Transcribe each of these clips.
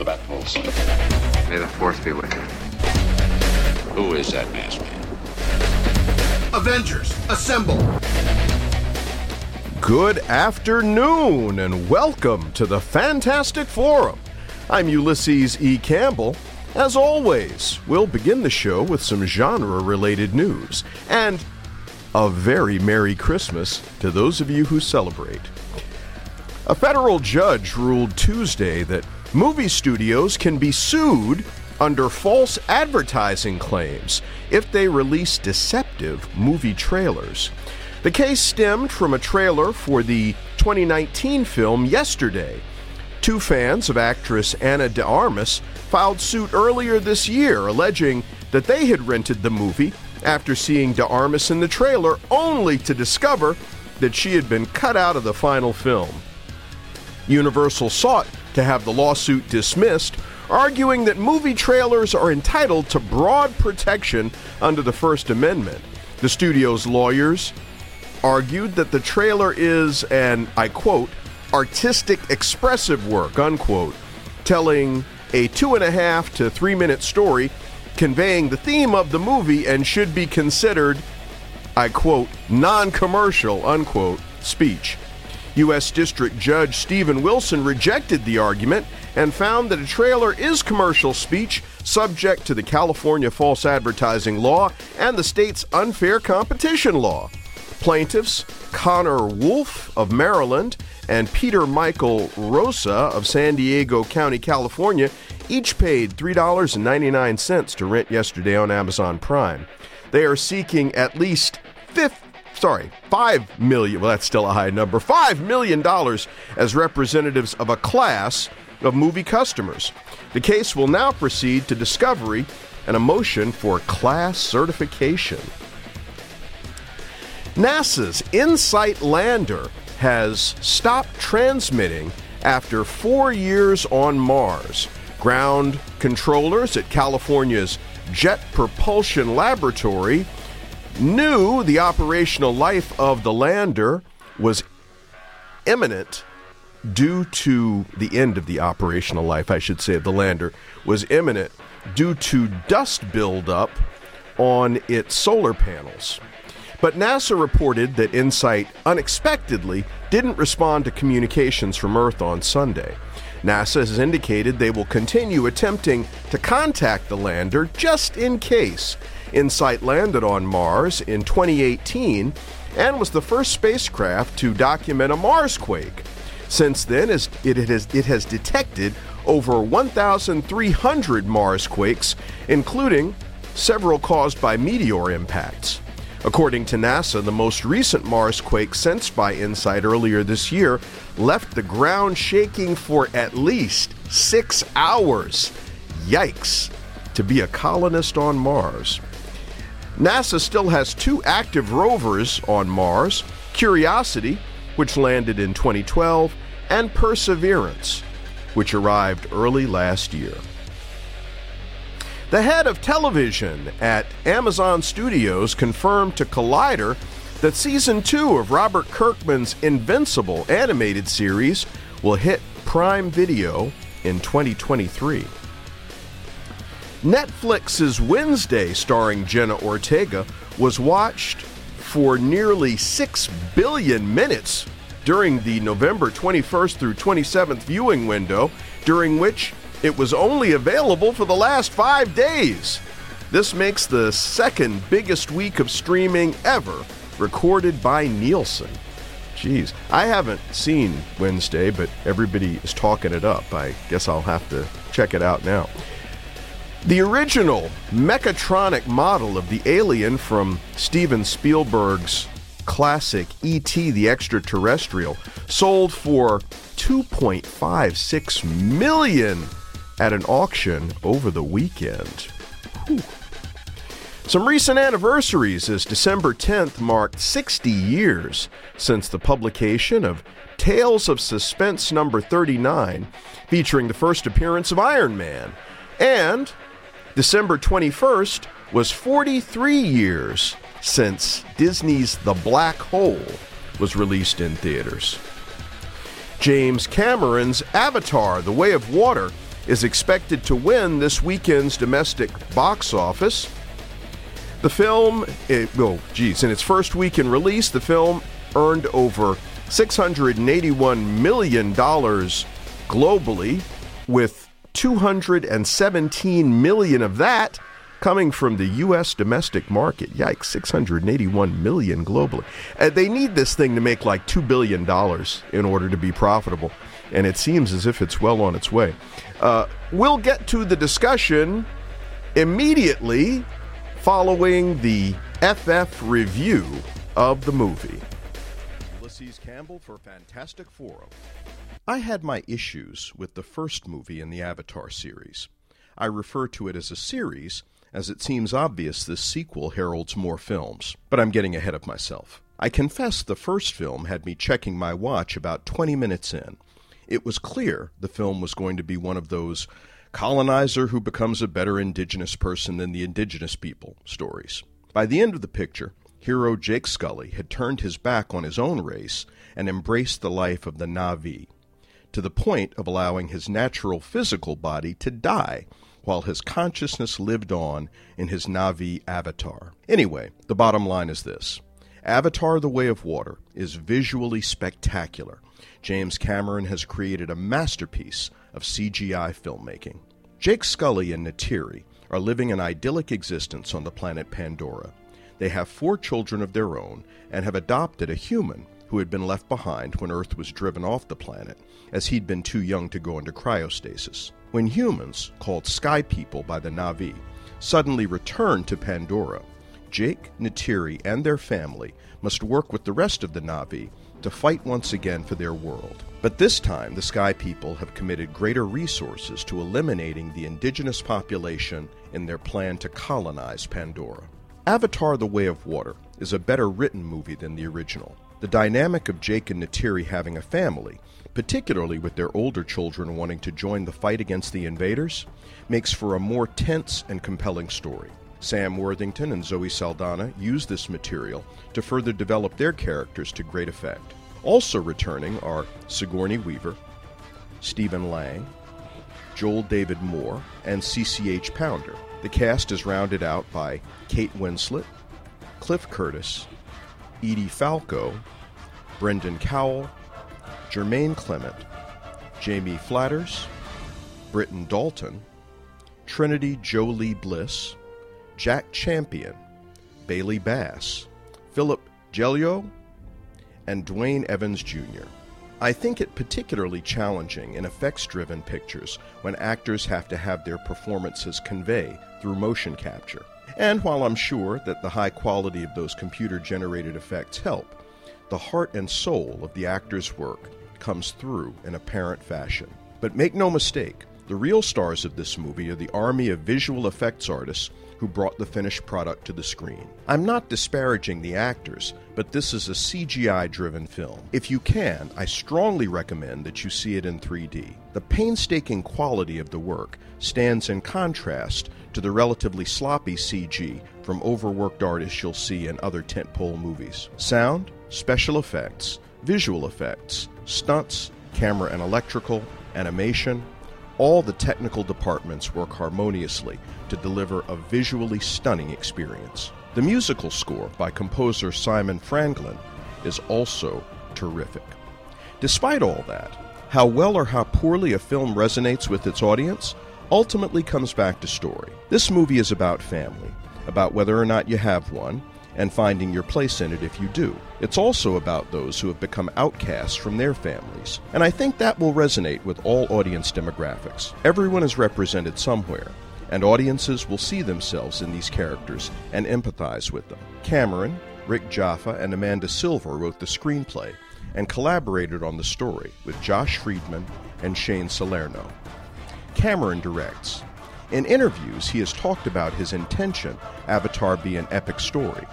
To the Batmobiles. May the force be with you. Who is that masked man? Avengers, assemble! Good afternoon and welcome to the Fantastic Forum. I'm Ulysses E. Campbell. As always, we'll begin the show with some genre related news and a very Merry Christmas to those of you who celebrate. A federal judge ruled Tuesday that movie studios can be sued under false advertising claims if they release deceptive movie trailers. The case stemmed from a trailer for the 2019 film Yesterday. Two fans of actress Ana de Armas filed suit earlier this year alleging that they had rented the movie after seeing de Armas in the trailer only to discover that she had been cut out of the final film. Universal sought to have the lawsuit dismissed, arguing that movie trailers are entitled to broad protection under the First Amendment. The studio's lawyers argued that the trailer is an, I quote, artistic expressive work, unquote, telling a two and a half to three minute story conveying the theme of the movie and should be considered, I quote, non commercial, unquote, speech. U.S. District Judge Stephen Wilson rejected the argument and found that a trailer is commercial speech subject to the California false advertising law and the state's unfair competition law. Plaintiffs Connor Wolf of Maryland and Peter Michael Rosa of San Diego County, California, each paid $3.99 to rent yesterday on Amazon Prime. They are seeking at least fifth sorry, five million. Well, that's still a high number. Five million dollars as representatives of a class of movie customers. The case will now proceed to discovery and a motion for class certification. NASA's InSight lander has stopped transmitting after four years on Mars. Ground controllers at California's Jet Propulsion Laboratory knew the operational life of the lander was imminent due to the end of the operational life, I should say, of the lander was imminent due to dust buildup on its solar panels. But NASA reported that InSight unexpectedly didn't respond to communications from Earth on Sunday. NASA has indicated they will continue attempting to contact the lander just in case. InSight landed on Mars in 2018 and was the first spacecraft to document a Mars quake. Since then, it has, it has detected over 1,300 Mars quakes, including several caused by meteor impacts. According to NASA, the most recent Mars quake sensed by InSight earlier this year left the ground shaking for at least six hours. Yikes! To be a colonist on Mars. NASA still has two active rovers on Mars Curiosity, which landed in 2012, and Perseverance, which arrived early last year. The head of television at Amazon Studios confirmed to Collider that season two of Robert Kirkman's Invincible animated series will hit Prime Video in 2023. Netflix's Wednesday, starring Jenna Ortega, was watched for nearly 6 billion minutes during the November 21st through 27th viewing window, during which it was only available for the last five days. This makes the second biggest week of streaming ever recorded by Nielsen. Jeez, I haven't seen Wednesday, but everybody is talking it up. I guess I'll have to check it out now. The original mechatronic model of the alien from Steven Spielberg's classic E.T. the Extraterrestrial sold for 2.56 million at an auction over the weekend. Whew. Some recent anniversaries as December 10th marked 60 years since the publication of Tales of Suspense number 39, featuring the first appearance of Iron Man. And December 21st was 43 years since Disney's The Black Hole was released in theaters. James Cameron's Avatar The Way of Water is expected to win this weekend's domestic box office. The film, it, oh, geez, in its first week in release, the film earned over $681 million globally, with 217 million of that coming from the U.S. domestic market. Yikes, 681 million globally. Uh, they need this thing to make like $2 billion in order to be profitable, and it seems as if it's well on its way. Uh, we'll get to the discussion immediately following the FF review of the movie. Ulysses Campbell for Fantastic Forum. I had my issues with the first movie in the Avatar series. I refer to it as a series as it seems obvious this sequel heralds more films, but I'm getting ahead of myself. I confess the first film had me checking my watch about 20 minutes in. It was clear the film was going to be one of those colonizer who becomes a better indigenous person than the indigenous people stories. By the end of the picture, hero Jake Sully had turned his back on his own race and embraced the life of the Na'vi, to the point of allowing his natural physical body to die while his consciousness lived on in his Na'vi avatar. Anyway, the bottom line is this Avatar The Way of Water is visually spectacular. James Cameron has created a masterpiece of CGI filmmaking. Jake Sully and Neytiri are living an idyllic existence on the planet Pandora. They have four children of their own and have adopted a human who had been left behind when Earth was driven off the planet, as he'd been too young to go into cryostasis. When humans, called Sky People by the Na'vi, suddenly return to Pandora, Jake, Neytiri, and their family must work with the rest of the Na'vi to fight once again for their world. But this time, the Sky People have committed greater resources to eliminating the indigenous population in their plan to colonize Pandora. Avatar The Way of Water is a better written movie than the original. The dynamic of Jake and Neytiri having a family, particularly with their older children wanting to join the fight against the invaders, makes for a more tense and compelling story. Sam Worthington and Zoe Saldana use this material to further develop their characters to great effect. Also returning are Sigourney Weaver, Stephen Lang, Joel David Moore, and CCH Pounder. The cast is rounded out by Kate Winslet, Cliff Curtis, Edie Falco, Brendan Cowell, Jemaine Clement, Jamie Flatters, Britain Dalton, Trinity Jolie Bliss, Jack Champion, Bailey Bass, Filip Geljo, and Duane Evans Jr. I think it particularly challenging in effects driven pictures when actors have to have their performances convey through motion capture. And while I'm sure that the high quality of those computer generated effects help, the heart and soul of the actor's work comes through in apparent fashion. But make no mistake, the real stars of this movie are the army of visual effects artists who brought the finished product to the screen. I'm not disparaging the actors, but this is a CGI driven film. If you can, I strongly recommend that you see it in 3D. The painstaking quality of the work stands in contrast to the relatively sloppy CG from overworked artists you'll see in other tentpole movies. Sound, special effects, visual effects, stunts, camera and electrical, animation, all the technical departments work harmoniously to deliver a visually stunning experience. The musical score by composer Simon Franglen is also terrific. Despite all that, how well or how poorly a film resonates with its audience ultimately comes back to story. This movie is about family, about whether or not you have one, and finding your place in it if you do. It's also about those who have become outcasts from their families, and I think that will resonate with all audience demographics. Everyone is represented somewhere, and audiences will see themselves in these characters and empathize with them. Cameron, Rick Jaffa, and Amanda Silver wrote the screenplay and collaborated on the story with Josh Friedman and Shane Salerno. Cameron directs. In interviews, he has talked about his intention Avatar be an epic story,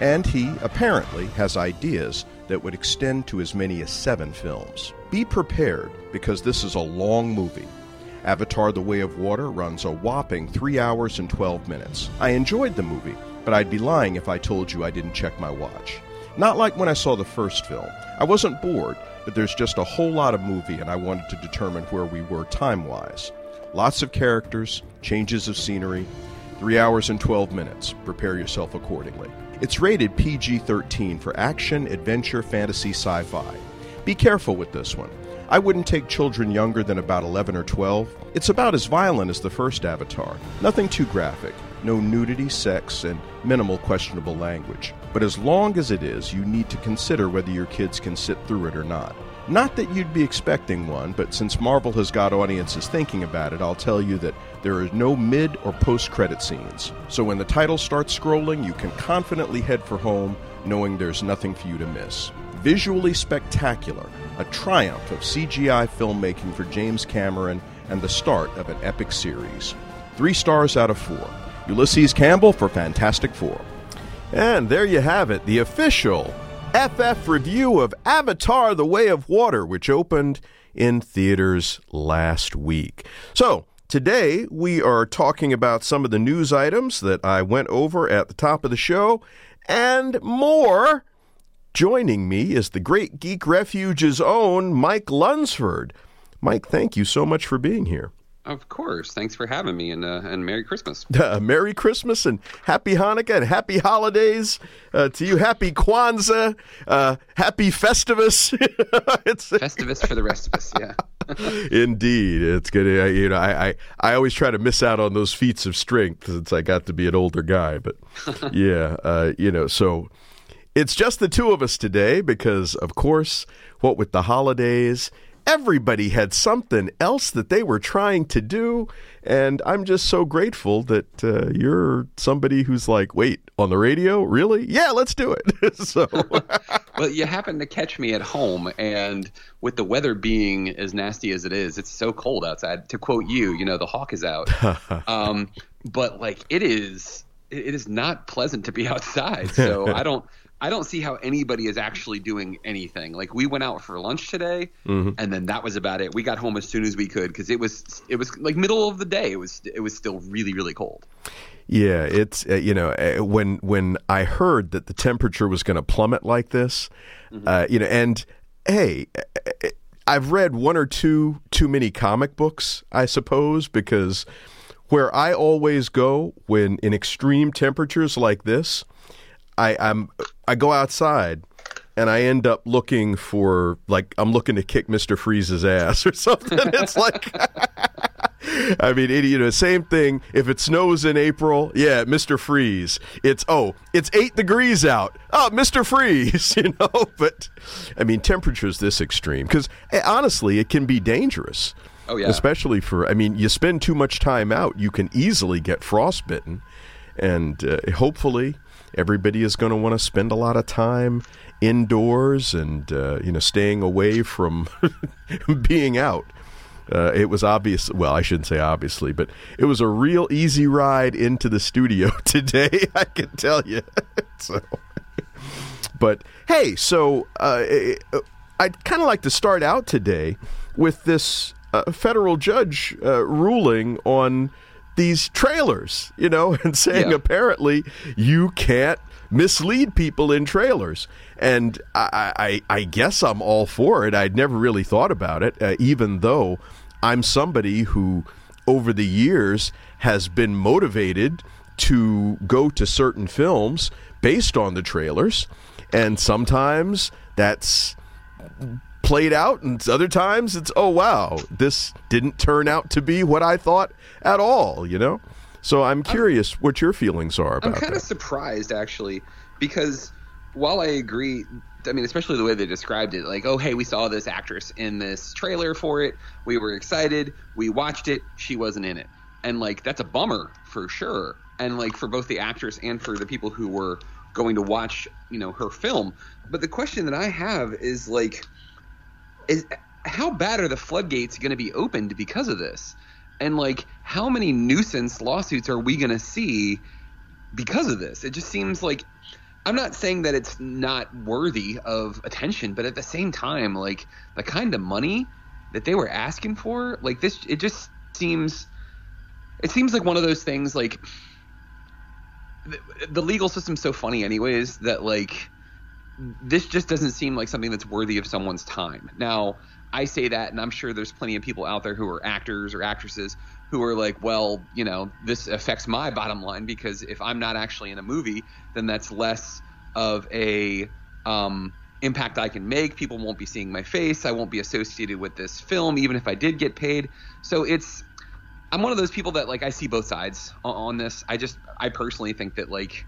and he apparently has ideas that would extend to as many as seven films. Be prepared because this is a long movie. Avatar The Way of Water runs a whopping 3 hours and 12 minutes. I enjoyed the movie, but I'd be lying if I told you I didn't check my watch. Not like when I saw the first film. I wasn't bored, but there's just a whole lot of movie and I wanted to determine where we were time wise. Lots of characters, changes of scenery, 3 hours and 12 minutes. Prepare yourself accordingly. It's rated PG 13 for action, adventure, fantasy, sci fi. Be careful with this one. I wouldn't take children younger than about 11 or 12. It's about as violent as the first Avatar. Nothing too graphic, no nudity, sex, and minimal questionable language. But as long as it is, you need to consider whether your kids can sit through it or not. Not that you'd be expecting one, but since Marvel has got audiences thinking about it, I'll tell you that there are no mid or post credit scenes. So when the title starts scrolling, you can confidently head for home knowing there's nothing for you to miss. Visually spectacular, a triumph of CGI filmmaking for James Cameron and the start of an epic series. Three stars out of four. Ulysses Campbell for Fantastic Forum. And there you have it, the official FF review of Avatar The Way of Water, which opened in theaters last week. So, today we are talking about some of the news items that I went over at the top of the show and more. Joining me is the Great Geek Refuge's own Mike Lunsford. Mike, thank you so much for being here. Of course. Thanks for having me, and uh, and Merry Christmas. Uh, Merry Christmas and Happy Hanukkah and Happy Holidays uh, to you. Happy Kwanzaa, uh, Happy Festivus. it's Festivus for the rest of us. Yeah. Indeed, it's good. You know, I, I I always try to miss out on those feats of strength since I got to be an older guy. But yeah, uh, you know, so it's just the two of us today because, of course, what with the holidays everybody had something else that they were trying to do. And I'm just so grateful that uh, you're somebody who's like, wait, on the radio? Really? Yeah, let's do it. so, well, you happen to catch me at home, and with the weather being as nasty as it is, it's so cold outside. To quote you, you know, the hawk is out. um, but like, it is, it is not pleasant to be outside. So I don't. I don't see how anybody is actually doing anything. Like we went out for lunch today, mm-hmm. and then that was about it. We got home as soon as we could because it was it was like middle of the day. It was it was still really really cold. Yeah, it's uh, you know uh, when when I heard that the temperature was going to plummet like this, mm-hmm. uh, you know, and hey. Uh, I've read one or two too many comic books, I suppose, because where I always go when in extreme temperatures like this, I, I'm I go outside and I end up looking for like I'm looking to kick Mister Freeze's ass or something. It's like. I mean, it, you know, same thing. If it snows in April, yeah, Mister Freeze. It's oh, it's eight degrees out. Oh, Mister Freeze. You know, but I mean, temperatures this extreme because eh, honestly, it can be dangerous. Oh yeah, especially for. I mean, you spend too much time out, you can easily get frostbitten, and uh, hopefully, everybody is going to want to spend a lot of time indoors and uh, you know staying away from being out. Uh, it was obvious. Well, I shouldn't say obviously, but it was a real easy ride into the studio today. I can tell you. so, but hey, so uh, I'd kind of like to start out today with this uh, federal judge uh, ruling on these trailers, you know, and saying yeah. apparently you can't mislead people in trailers. And I, I, I, guess I'm all for it. I'd never really thought about it, uh, even though I'm somebody who, over the years, has been motivated to go to certain films based on the trailers. And sometimes that's played out, and other times it's, oh, wow, this didn't turn out to be what I thought at all, you know? So I'm curious I'm, what your feelings are about I'm kind of surprised, actually, because while I agree, I mean, especially the way they described it, like, oh, hey, we saw this actress in this trailer for it. We were excited. We watched it. She wasn't in it. And, like, that's a bummer for sure. And, like, for both the actress and for the people who were going to watch, you know, her film. But the question that I have is, like, is how bad are the floodgates going to be opened because of this? And like, how many nuisance lawsuits are we going to see because of this? It just seems like I'm not saying that it's not worthy of attention, but at the same time, like the kind of money that they were asking for, like this, it just seems, it seems like one of those things. Like the, the legal system's so funny, anyways, that like this just doesn't seem like something that's worthy of someone's time. Now, I say that, and I'm sure there's plenty of people out there who are actors or actresses who are like, well, you know, this affects my bottom line because if I'm not actually in a movie, then that's less of a um, impact I can make. People won't be seeing my face. I won't be associated with this film, even if I did get paid. So it's, I'm one of those people that like I see both sides on, on this. I just, I personally think that like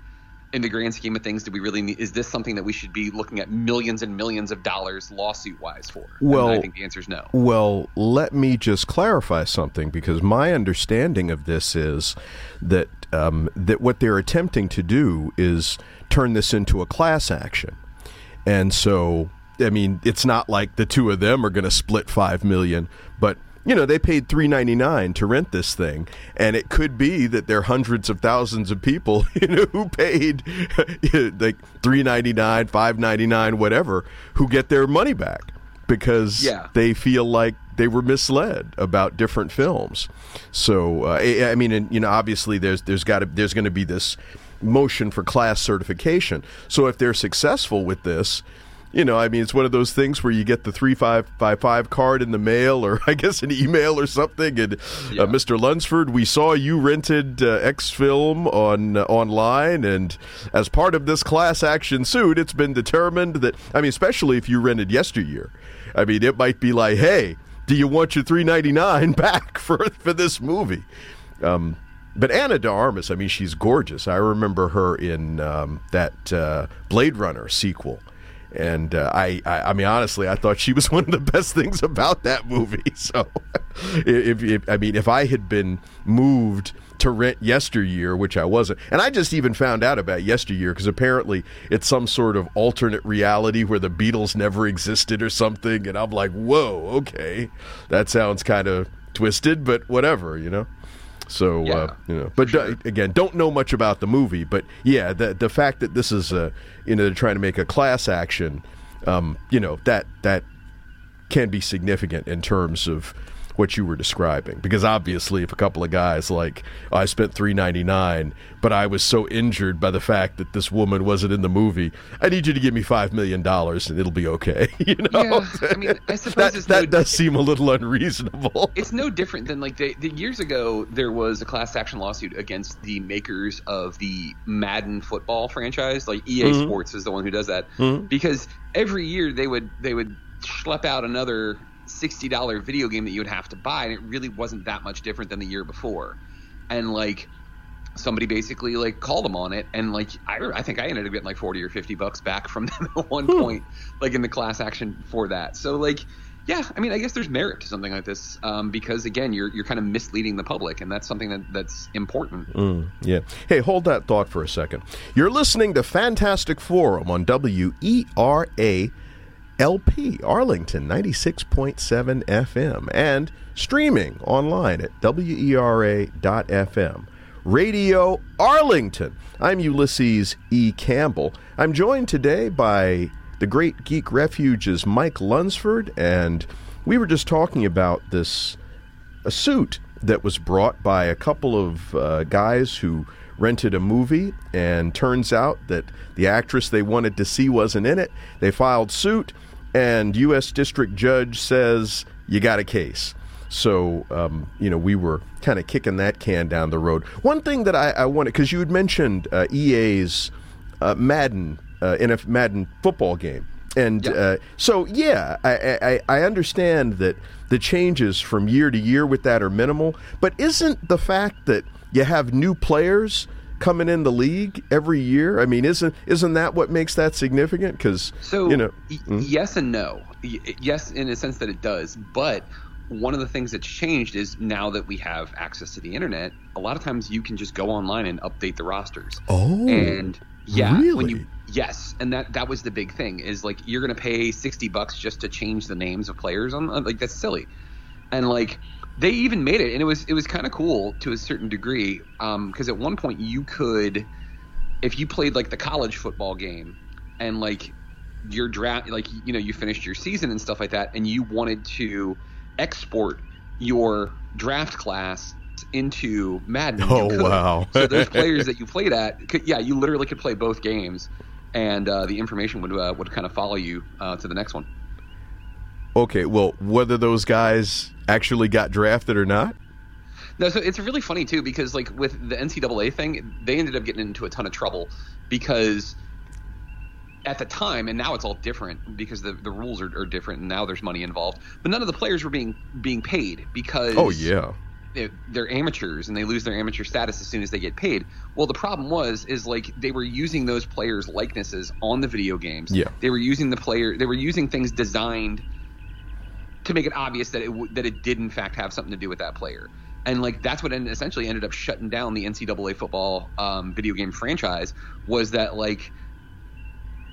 in the grand scheme of things, do we really need, is this something that we should be looking at millions and millions of dollars lawsuit wise for? Well, and I think the answer is no. Well, let me just clarify something because my understanding of this is that um, that what they're attempting to do is turn this into a class action, and so I mean it's not like the two of them are going to split five million, but you know they paid 3.99 to rent this thing and it could be that there are hundreds of thousands of people you know who paid like 3.99 5.99 whatever who get their money back because Yeah. they feel like they were misled about different films so uh, I, I mean and you know obviously there's there's got to there's going to be this motion for class certification so if they're successful with this you know, I mean, it's one of those things where you get the three five five five card in the mail, or I guess an email or something. And Yeah. uh, Mr. Lunsford, we saw you rented uh, X film on uh, online, and as part of this class action suit, it's been determined that I mean, especially if you rented yesteryear, I mean, it might be like, hey, do you want your three ninety nine back for for this movie? Um, but Ana de Armas, I mean, she's gorgeous. I remember her in um, that uh, Blade Runner sequel. And uh, I, I, I mean, honestly, I thought she was one of the best things about that movie. So, if, if I mean, if I had been moved to rent yesteryear, which I wasn't, and I just even found out about yesteryear because apparently it's some sort of alternate reality where the Beatles never existed or something, and I'm like, whoa, okay, that sounds kind of twisted, but whatever, you know. So Yeah, uh, you know, but do- again, don't know much about the movie, but yeah, the the fact that this is a you know they're trying to make a class action, um, you know that that can be significant in terms of what you were describing. Because obviously if a couple of guys like oh, I spent 3.99 but I was so injured by the fact that this woman wasn't in the movie I need you to give me 5 million dollars and it'll be okay you know? Yeah, I mean, I suppose that, it's that no- does seem a little unreasonable. It's no different than like the, the years ago there was a class action lawsuit against the makers of the Madden football franchise. Like EA Mm-hmm. Sports is the one who does that. Because every year they would they would schlep out another $60 video game that you would have to buy and it really wasn't that much different than the year before and like somebody basically like called them on it and like I, I think I ended up getting like 40 or 50 bucks back from them at one point like in the class action for that so like yeah I mean I guess there's merit to something like this um, because again you're you're kind of misleading the public and that's something that that's important Mm, yeah. Hey, hold that thought for a second. You're listening to Fantastic Forum on WERA LP Arlington 96.7 FM and streaming online at WERA.FM. Radio Arlington. I'm Ulysses E. Campbell. I'm joined today by the Great Geek Refuge's Mike Lunsford, and we were just talking about this a suit that was brought by a couple of uh, guys who rented a movie, and turns out that the actress they wanted to see wasn't in it. They filed suit, and U.S. District Judge says you got a case. So, um, you know, we were kind of kicking that can down the road. One thing that I, I wanted, because you had mentioned uh, EA's uh, Madden, uh, in a Madden football game. And uh, so, yeah, I, I, I understand that the changes from year to year with that are minimal, but isn't the fact that you have new players coming in the league every year? I mean, isn't isn't that what makes that significant? Because So, you know, y- mm-hmm. yes and no. Y- yes, in a sense that it does, but one of the things that's changed is now that we have access to the internet, a lot of times you can just go online and update the rosters. Oh, and yeah, when you yes, and that that was the big thing is like you're gonna pay sixty bucks just to change the names of players on- like that's silly, and like they even made it, and it was it was kind of cool to a certain degree because at one point you could, if you played like the college football game, and like your draft, like you know you finished your season and stuff like that, and you wanted to export your draft class into Madden. Oh, wow. so those players that you played at, could, yeah, you literally could play both games, and uh, the information would uh, would kind of follow you uh, to the next one. Okay, well, whether those guys actually got drafted or not? No, so it's really funny too because like with the NCAA thing, they ended up getting into a ton of trouble because at the time, and now it's all different because the, the rules are, are different and now there's money involved. But none of the players were being being paid because Oh yeah. they- they're amateurs and they lose their amateur status as soon as they get paid. Well, the problem was is like they were using those players' likenesses on the video games. Yeah. they were using the player. They were using things designed to make it obvious that it w- that it did in fact have something to do with that player. And like that's what ended, essentially ended up shutting down the NCAA football um, video game franchise was that like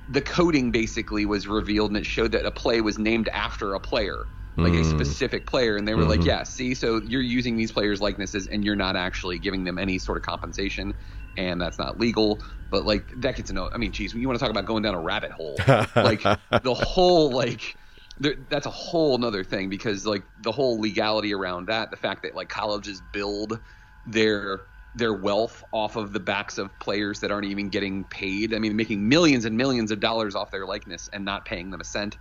the coding basically was revealed and it showed that a play was named after a player like a specific player. And they were like yeah see so you're using these players likenesses and you're not actually giving them any sort of compensation and that's not legal. But like that gets to know i mean geez you want to talk about going down a rabbit hole. Like the whole like there, that's a whole nother thing because like the whole legality around that the fact that like colleges build their their wealth off of the backs of players that aren't even getting paid. I mean making millions and millions of dollars off their likeness and not paying them a cent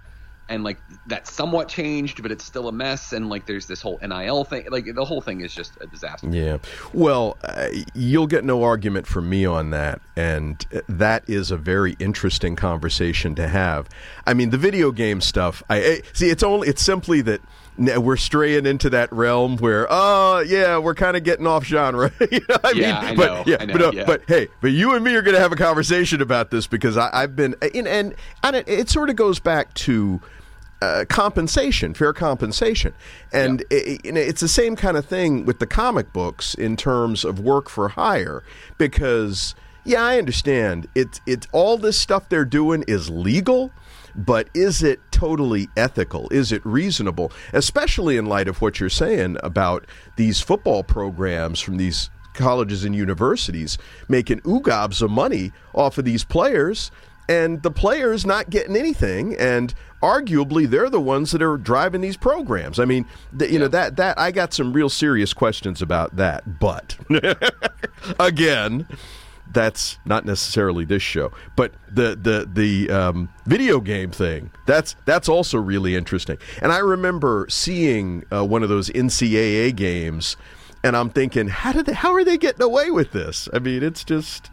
and like that somewhat changed but it's still a mess and like there's this whole NIL thing like the whole thing is just a disaster Yeah. Well, uh, you'll get no argument from me on that. And that is a very interesting conversation to have. I mean, the video game stuff, I, I see it's only, it's simply that we're straying into that realm where, oh, yeah, we're kind of getting off genre. you know, I Yeah, mean, I but, know, yeah, know, but, uh, yeah. but hey, but you and me are going to have a conversation about this because I, I've been, and, and, and it, it sort of goes back to, uh, compensation, fair compensation, and i i- it's the same kind of thing with the comic books in terms of work for hire. Because yeah, I understand it's it's all this stuff they're doing is legal, but is it totally ethical? Is it reasonable? Especially in light of what you're saying about these football programs from these colleges and universities making oogobs of money off of these players and the players not getting anything and arguably they're the ones that are driving these programs. I mean th- you know that that i got some real serious questions about that but again that's not necessarily this show but the the the um, video game thing that's that's also really interesting. And i remember seeing uh, one of those ncaa games and i'm thinking how did they, how are they getting away with this? I mean it's just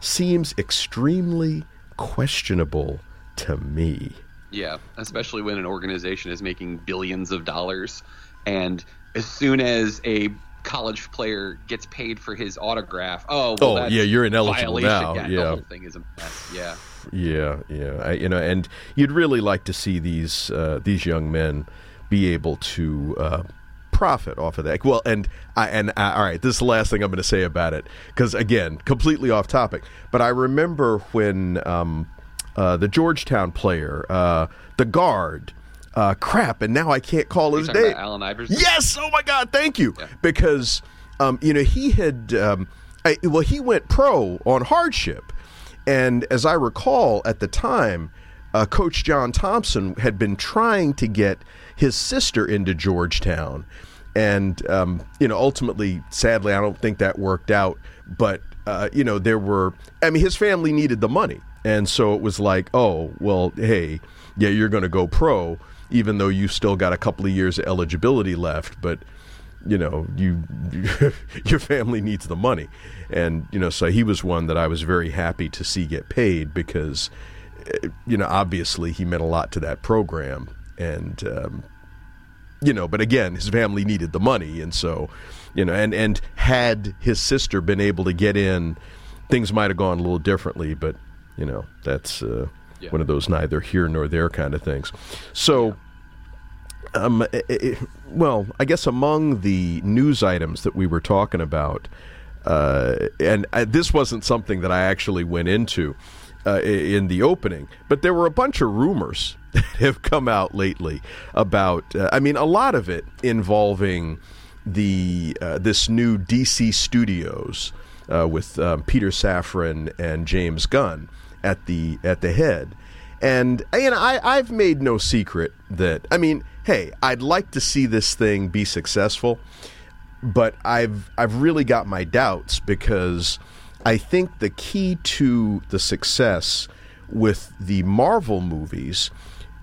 seems extremely questionable to me. Yeah, especially when an organization is making billions of dollars, and as soon as a college player gets paid for his autograph, oh, well, Oh, yeah, you're ineligible now, Yeah, yeah. the whole thing is a mess. Yeah, Yeah, yeah, I, you know, and you'd really like to see these uh, these young men be able to uh, profit off of that. Well, and I and I, all right, this is the last thing I'm going to say about it because again, completely off topic. But I remember when um, uh, the Georgetown player, uh, the guard. Uh, crap, and now I can't call his talking name. about Allen Iverson? Yes. Oh my God. Thank you. Yeah. Because um, you know he had um, I, well he went pro on hardship, and as I recall at the time, uh, Coach John Thompson had been trying to get his sister into Georgetown, and um, you know ultimately, sadly, I don't think that worked out. But uh, you know there were I mean his family needed the money, and so it was like oh well hey yeah you're going to go pro even though you still got a couple of years of eligibility left, but you know you your family needs the money, and you know so he was one that I was very happy to see get paid because eh, you know obviously he meant a lot to that program, and um, you know but again his family needed the money, and so you know and and had his sister been able to get in, things might have gone a little differently, but you know that's. Uh, Yeah. One of those neither here nor there kind of things. So, um, eh, eh, well, I guess among the news items that we were talking about, uh, and uh, this wasn't something that I actually went into uh, in the opening, but there were a bunch of rumors that have come out lately about. Uh, I mean, a lot of it involving the uh, this new DC Studios uh, with um, Peter Safran and James Gunn at the at the head. And know, I, I've made no secret that I mean, hey, I'd like to see this thing be successful, but I've I've really got my doubts because I think the key to the success with the Marvel movies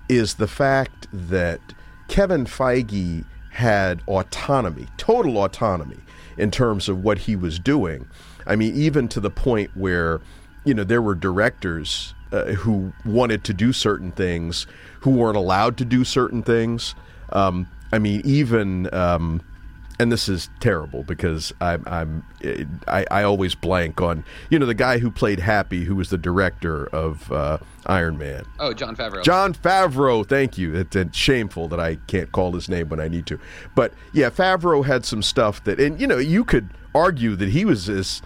is the fact that Kevin Feige had autonomy, total autonomy in terms of what he was doing. I mean, even to the point where, you know, there were directors uh, who wanted to do certain things who weren't allowed to do certain things. Um, I mean, even. Um, and this is terrible because I'm, I'm I, I, always blank on you know the guy who played Happy, who was the director of uh, Iron Man. Oh, Jon Favreau. Jon Favreau. Thank you. It's, it's, shameful that I can't call his name when I need to, but yeah, Favreau had some stuff that, and you know, you could argue that he was as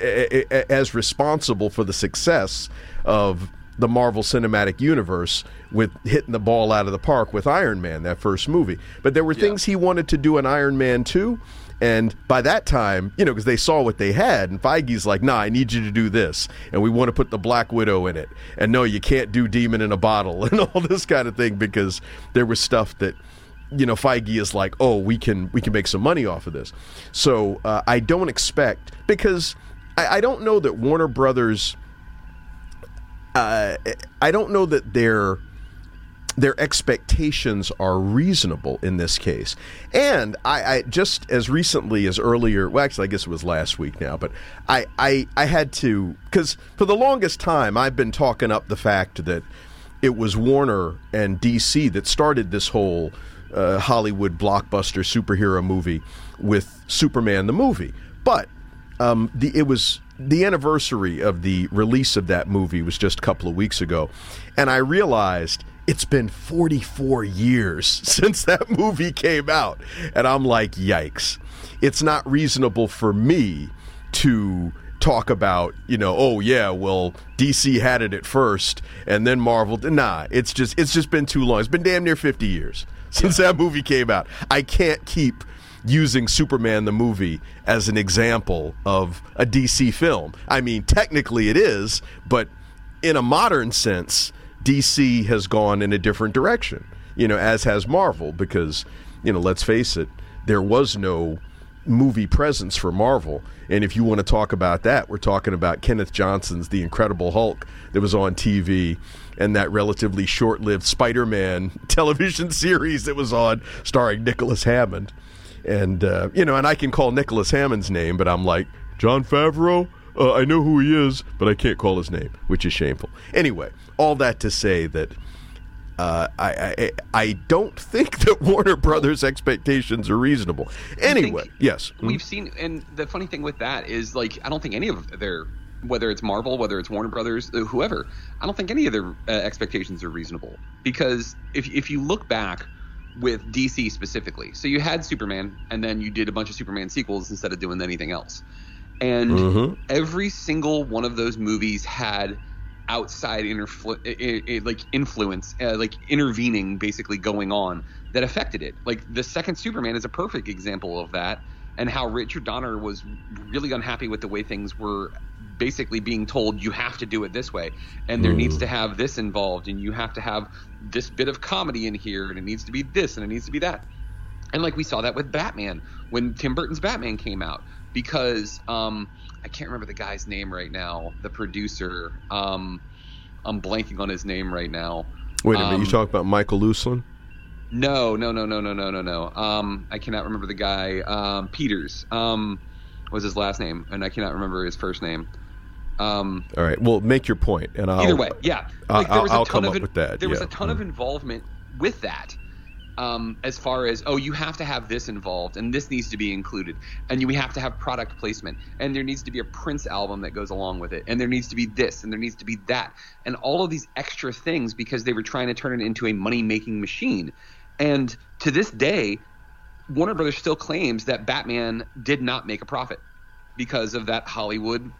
as responsible for the success of the Marvel Cinematic Universe with hitting the ball out of the park with Iron Man, that first movie. But there were yeah. things he wanted to do in Iron Man 2. And by that time, you know, because they saw what they had, and Feige's like, nah, I need you to do this. And we want to put the Black Widow in it. And no, you can't do Demon in a Bottle and all this kind of thing because there was stuff that you know Feige is like, oh, we can we can make some money off of this. So uh, I don't expect because I, I, don't know that Warner Brothers. Uh, I don't know that their their expectations are reasonable in this case. And I, I, just as recently as earlier, well, actually, I guess it was last week now, but I I, I had to because for the longest time I've been talking up the fact that it was Warner and DC that started this whole uh, Hollywood blockbuster superhero movie with Superman the movie. But um, the it was the anniversary of the release of that movie was just a couple of weeks ago, and I realized it's been 44 years since that movie came out, and I'm like, yikes! It's not reasonable for me to talk about, you know, oh yeah, well DC had it at first and then Marvel. Nah, it's just it's just been too long. It's been damn near 50 years since yeah. that movie came out. I can't keep using Superman the movie as an example of a DC film. I mean, technically it is, but in a modern sense, DC has gone in a different direction, you know, as has Marvel, because, you know, let's face it, there was no movie presence for Marvel. And if you want to talk about that, we're talking about Kenneth Johnson's The Incredible Hulk that was on TV and that relatively short lived Spider Man television series that was on starring Nicholas Hammond. And, uh, you know, and I can call Nicholas Hammond's name, but I'm like, Jon Favreau? Uh, I know who he is, but I can't call his name, which is shameful. Anyway, all that to say that uh, I, I, I don't think that Warner Brothers' expectations are reasonable. Anyway, yes, we've mm-hmm. seen, and the funny thing with that is, like, I don't think any of their whether it's Marvel, whether it's Warner Brothers, uh, whoever, I don't think any of their uh, expectations are reasonable. Because if if you look back with DC specifically, so you had Superman, and then you did a bunch of Superman sequels instead of doing anything else, and mm-hmm. every single one of those movies had outside interflu- it, it, like influence, uh, like intervening, basically going on that affected it. Like the second Superman is a perfect example of that, and how Richard Donner was really unhappy with the way things were basically being told you have to do it this way and there mm. needs to have this involved and you have to have this bit of comedy in here and it needs to be this and it needs to be that. And like we saw that with batman when tim burton's batman came out because um, i can't remember the guy's name right now the producer um, i'm blanking on his name right now. Wait a minute you um, talk about michael Uslan? no no no no no no no no. Um, i cannot remember the guy um, peters. Um, was his last name? And i cannot remember his first name um, All right. Well, make your point, and I'll either way. Yeah, like, there was I'll, a ton come of, up with that. There yeah. was a ton mm. of involvement with that. Um, as far as oh, you have to have this involved, and this needs to be included, and we have to have product placement, and there needs to be a Prince album that goes along with it, and there needs to be this, and there needs to be that, and all of these extra things because they were trying to turn it into a money making machine. And to this day, Warner Brothers still claims that Batman did not make a profit because of that Hollywood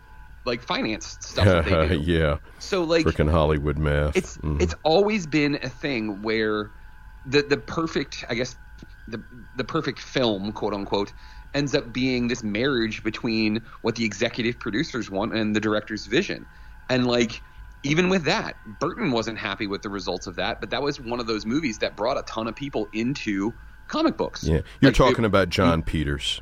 like finance stuff that they do. yeah, So like freaking Hollywood math. it's Mhm. it's always been a thing where the the perfect I guess the the perfect film quote unquote ends up being this marriage between what the executive producers want and the director's vision. And like even with that, Burton wasn't happy with the results of that, but that was one of those movies that brought a ton of people into comic books. yeah. You're Like, talking it- about Jon Peters.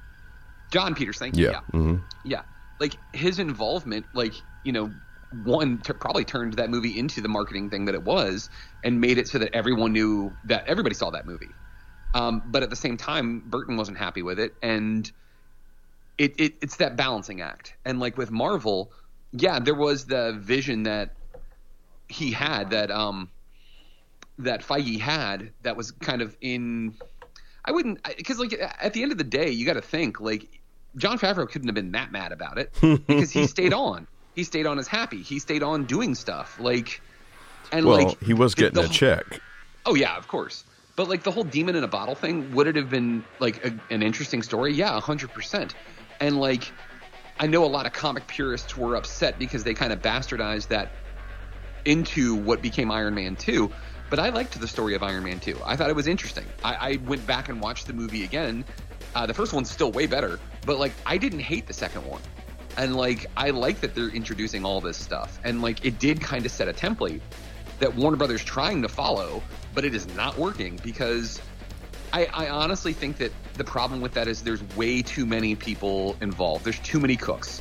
Jon Peters, thank you. Yeah. hmm Yeah, like his involvement, like you know, one probably turned that movie into the marketing thing that it was, and made it so that everyone knew that everybody saw that movie. Um, but at the same time, Burton wasn't happy with it, and it, it it's that balancing act. And like with Marvel, yeah, there was the vision that he had that um that Feige had that was kind of in. I wouldn't because like at the end of the day, you got to think like Jon Favreau couldn't have been that mad about it because he stayed on. He stayed on as happy. He stayed on doing stuff like, and Well, like he was the- getting the a check. Oh yeah, of course. But like the whole demon in a bottle thing, would it have been like a, an interesting story? Yeah, hundred percent. And like, I know a lot of comic purists were upset because they kind of bastardized that into what became Iron Man two. But I liked the story of Iron Man two. I thought it was interesting. I, I went back and watched the movie again. Uh, the first one's still way better, but like I didn't hate the second one. And like I like that they're introducing all this stuff. And like it did kind of set a template that Warner Brothers trying to follow, but it is not working because I, I honestly think that the problem with that is there's way too many people involved. There's too many cooks.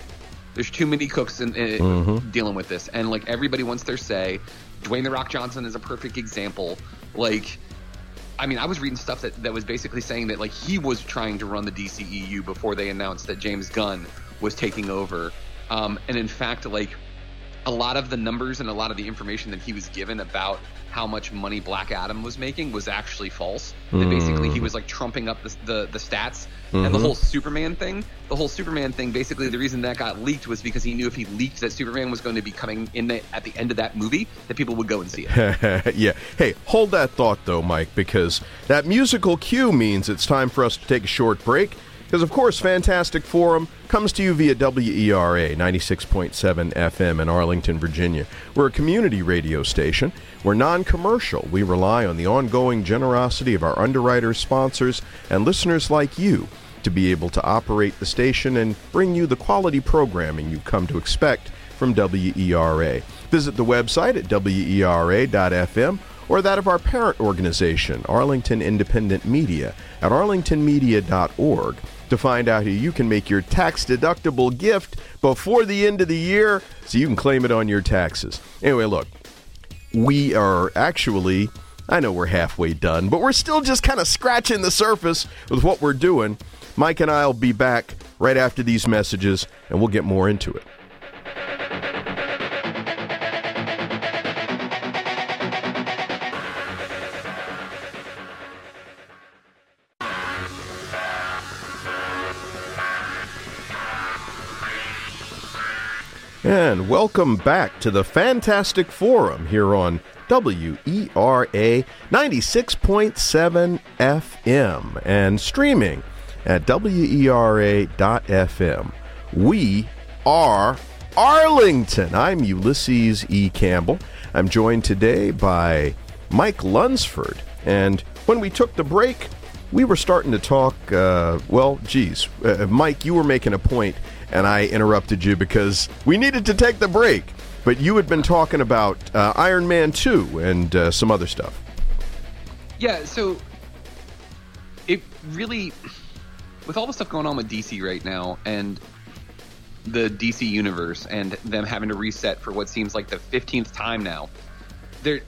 There's too many cooks in, in dealing with this, and like everybody wants their say. Dwayne the Rock Johnson is a perfect example. Like, I mean, I was reading stuff that, that was basically saying that like he was trying to run the DCEU before they announced that James Gunn was taking over, um, and in fact, like a lot of the numbers and a lot of the information that he was given about how much money Black Adam was making was actually false. That basically he mm. was like trumping up the the, the stats and the mm-hmm. whole Superman thing. The whole Superman thing. Basically, the reason that got leaked was because he knew if he leaked that Superman was going to be coming in the, at the end of that movie, that people would go and see it. yeah. Hey, hold that thought though, Mike, because that musical cue means it's time for us to take a short break. Because, of course, Fantastic Forum comes to you via WERA 96.7 FM in Arlington, Virginia. We're a community radio station. We're non commercial. We rely on the ongoing generosity of our underwriters, sponsors, and listeners like you to be able to operate the station and bring you the quality programming you've come to expect from WERA. Visit the website at WERA.FM or that of our parent organization, Arlington Independent Media, at arlingtonmedia.org to find out how you can make your tax deductible gift before the end of the year so you can claim it on your taxes. Anyway, look, we are actually, I know we're halfway done, but we're still just kind of scratching the surface with what we're doing. Mike and I will be back right after these messages, and we'll get more into it. And welcome back to the Fantastic Forum here on WERA 96.7 FM and streaming at WERA.FM. We are Arlington. I'm Ulysses E. Campbell. I'm joined today by Mike Lunsford. And when we took the break, we were starting to talk. Uh, well, geez, uh, Mike, you were making a point, and I interrupted you because we needed to take the break. But you had been talking about uh, Iron Man 2 and uh, some other stuff. Yeah, so it really, with all the stuff going on with DC right now and the DC universe and them having to reset for what seems like the 15th time now, they're,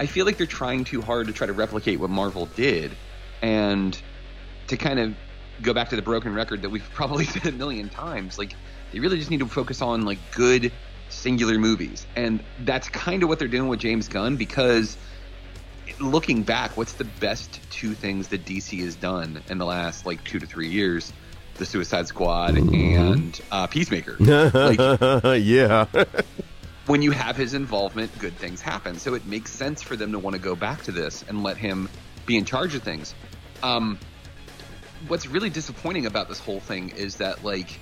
I feel like they're trying too hard to try to replicate what Marvel did and to kind of go back to the broken record that we've probably said a million times. Like, they really just need to focus on like good singular movies. And that's kind of what they're doing with James Gunn because looking back, what's the best two things that DC has done in the last like two to three years? The Suicide Squad and uh, Peacemaker. like, yeah. when you have his involvement, good things happen. So it makes sense for them to want to go back to this and let him be in charge of things. Um, what's really disappointing about this whole thing is that like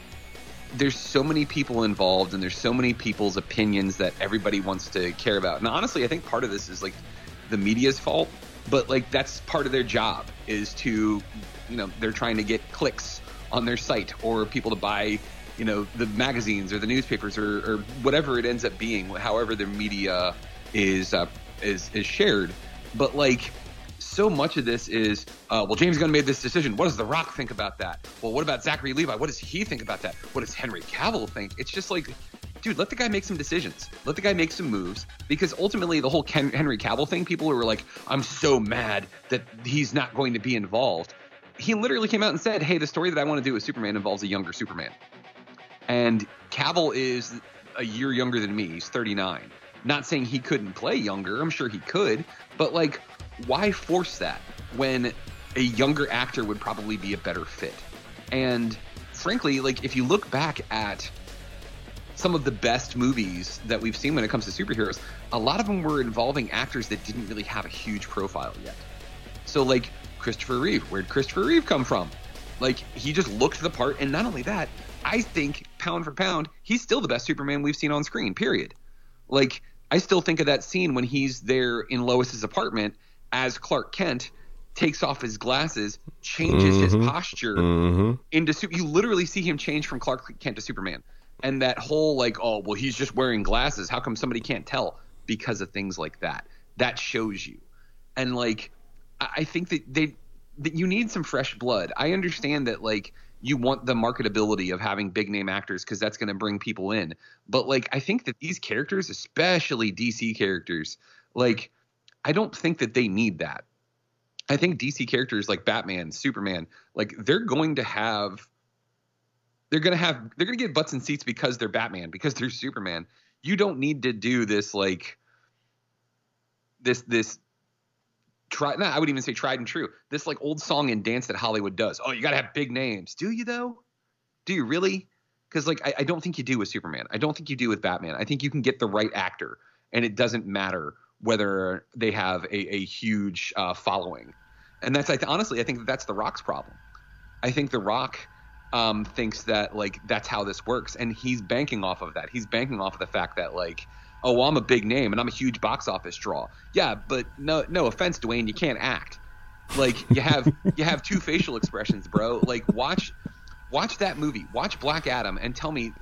there's so many people involved and there's so many people's opinions that everybody wants to care about. And honestly, I think part of this is like the media's fault, but like that's part of their job is to, you know, they're trying to get clicks on their site or people to buy, you know, the magazines or the newspapers or, or whatever it ends up being, however their media is uh, is is shared. But like so much of this is, uh, well, James Gunn made this decision. What does The Rock think about that? Well, what about Zachary Levi? What does he think about that? What does Henry Cavill think? It's just like, dude, let the guy make some decisions. Let the guy make some moves because ultimately the whole Ken- Henry Cavill thing, people were like, I'm so mad that he's not going to be involved. He literally came out and said, hey, the story that I want to do with Superman involves a younger Superman. And Cavill is a year younger than me. He's 39. Not saying he couldn't play younger. I'm sure he could. But like, why force that when a younger actor would probably be a better fit? And frankly, like if you look back at some of the best movies that we've seen when it comes to superheroes, a lot of them were involving actors that didn't really have a huge profile yet. So like Christopher Reeve, where'd Christopher Reeve come from? Like he just looked the part, and not only that, I think pound for pound, he's still the best Superman we've seen on screen. Period. Like I still think of that scene when he's there in Lois's apartment as Clark Kent takes off his glasses, changes Mm-hmm. his posture into super. You literally see him change from Clark Kent to Superman, and that whole like, oh well, he's just wearing glasses. How come somebody can't tell? Because of things like that. That shows you, and like, I I think that they that you need some fresh blood. I understand that like you want the marketability of having big name actors because that's going to bring people in. But like I think that these characters, especially DC characters, like I don't think that they need that. I think DC characters like Batman, Superman, like they're going to have they're going to have they're going to get butts and seats because they're Batman, because they're Superman. You don't need to do this like this this try I would even say tried and true. This like old song and dance that Hollywood does. Oh, you gotta have big names. Do you though? Do you really? Because like I, I don't think you do with Superman. I don't think you do with Batman. I think you can get the right actor, and it doesn't matter whether they have a, a huge uh, following. And that's I th- honestly I think that that's the Rock's problem. I think the Rock um, thinks that like that's how this works, and he's banking off of that. He's banking off of the fact that like, oh, well, I'm a big name and I'm a huge box office draw. Yeah, but no, no offense, Dwayne, you can't act. Like you have you have two facial expressions, bro. Like watch watch that movie, watch Black Adam, and tell me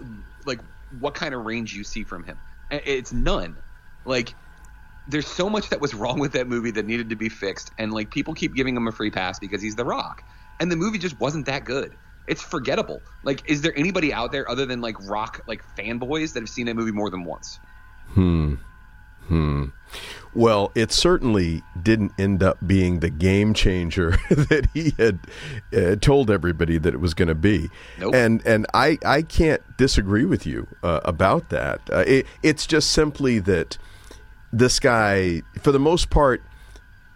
like what kind of range you see from him. It's none. Like there's so much that was wrong with that movie that needed to be fixed, and like people keep giving him a free pass because he's The Rock, and the movie just wasn't that good. It's forgettable. Like, is there anybody out there other than like Rock like fanboys that have seen that movie more than once? Hmm. Hmm. Well, it certainly didn't end up being the game changer that he had uh, told everybody that it was going to be. Nope. And and I I can't disagree with you uh, about that. Uh, it, it's just simply that this guy, for the most part,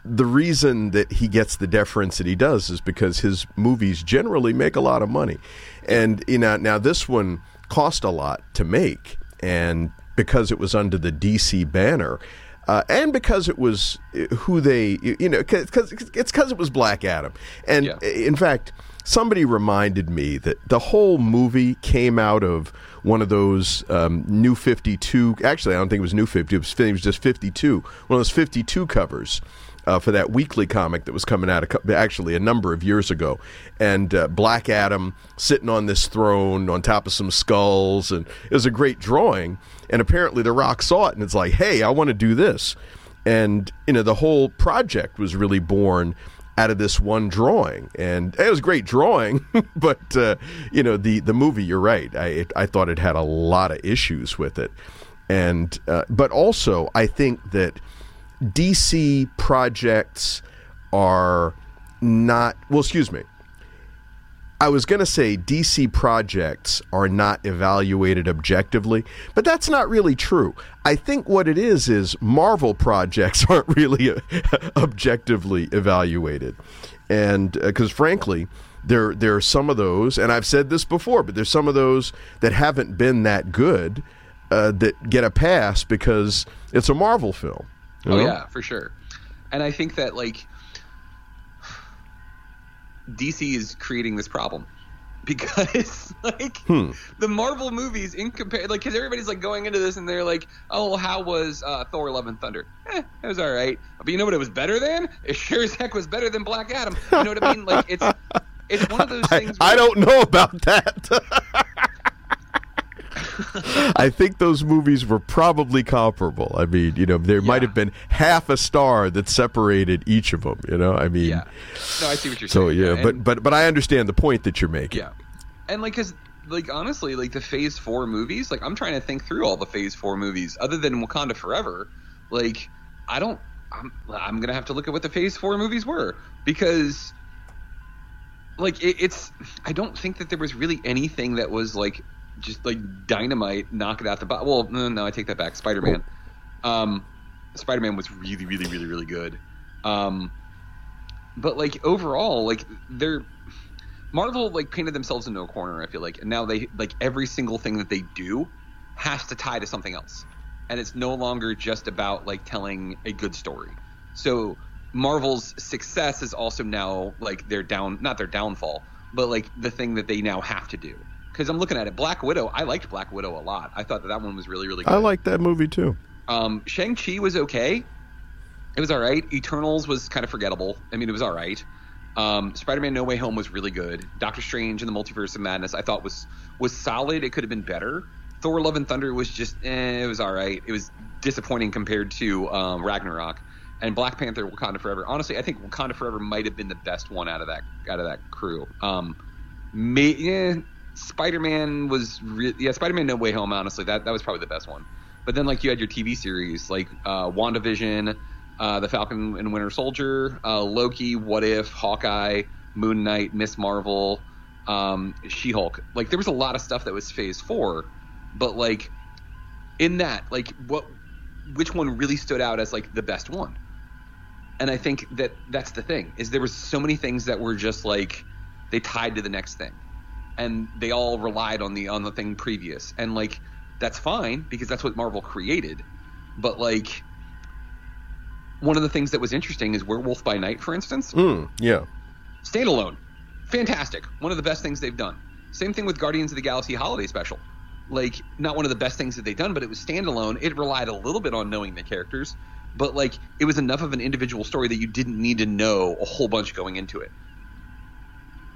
the reason that he gets the deference that he does is because his movies generally make a lot of money, and you know now this one cost a lot to make, and because it was under the DC banner. Uh, and because it was uh, who they, you you know, because it's because it was Black Adam, and Yeah. in fact, somebody reminded me that the whole movie came out of one of those um, new 52 actually i don't think it was new 50 it was, it was just 52 one of those 52 covers uh, for that weekly comic that was coming out a, actually a number of years ago. And uh, black adam sitting on this throne on top of some skulls and it was a great drawing. And apparently the rock saw it and it's like hey i want to do this. And you know the whole project was really born out of this one drawing, and it was a great drawing. but uh, you know, the the movie, you're right. I it, I thought it had a lot of issues with it, and uh, but also I think that DC projects are not well. Excuse me. I was going to say DC projects are not evaluated objectively, but that's not really true. I think what it is is Marvel projects aren't really objectively evaluated. And because frankly, there there are some of those, and I've said this before, but there's some of those that haven't been that good uh, that get a pass because it's a Marvel film. Oh know? yeah, for sure. And I think that like DC is creating this problem because like Hmm. the Marvel movies in compare like because everybody's like going into this and they're like, oh, how was uh, Thor: Love and Thunder? Eh, it was all right. But you know what? It was better than. It sure as heck was better than Black Adam. You know what I mean? Like it's it's one of those things. I where- don't know about that. I think those movies were probably comparable. I mean, you know, there might have been half a star that separated each of them. You know, I mean, Yeah. No, I see what you're so saying. So yeah, and- but but but I understand the point that you're making. Yeah, and like, cause like honestly, like the Phase Four movies, like I'm trying to think through all the Phase Four movies other than Wakanda Forever. Like, I don't. I'm I'm gonna have to look at what the Phase Four movies were because, like, it, it's. I don't think that there was really anything that was like just like dynamite, knock it out the box. Well, no, no, I take that back. Spider Man. Um, Spider Man was really, really, really, really good. Um, but like overall, like they're Marvel like painted themselves into a corner. I feel like, and now they like every single thing that they do has to tie to something else, and it's no longer just about like telling a good story. So Marvel's success is also now like their down, not their downfall, but like the thing that they now have to do. Because I'm looking at it, Black Widow. I liked Black Widow a lot. I thought that that one was really, really good. I like that movie too. Um, Shang Chi was okay. It was all right. Eternals was kind of forgettable. I mean, it was all right. Um, Spider-Man: No Way Home was really good. Doctor Strange and the Multiverse of Madness I thought was was solid. It could have been better. Thor: Love and Thunder was just eh, it was all right. It was disappointing compared to um, Ragnarok. And Black Panther: Wakanda Forever. Honestly, I think Wakanda Forever might have been the best one out of that out of that crew. Um, may, yeah, Spider-Man was re- yeah, Spider-Man: No Way Home. Honestly, that that was probably the best one. But then like you had your TV series like uh, WandaVision, uh, The Falcon and Winter Soldier, uh, Loki, What If, Hawkeye, Moon Knight, Miss Marvel, um, She-Hulk. Like there was a lot of stuff that was Phase Four, but like in that, like what, which one really stood out as like the best one? And I think that that's the thing is there was so many things that were just like they tied to the next thing, and they all relied on the on the thing previous, and like that's fine because that's what Marvel created, but like one of the things that was interesting is Werewolf by Night, for instance, Mm, yeah. standalone, fantastic, one of the best things they've done. Same thing with Guardians of the Galaxy Holiday Special, like not one of the best things that they've done, but it was standalone. It relied a little bit on knowing the characters, but like it was enough of an individual story that you didn't need to know a whole bunch going into it.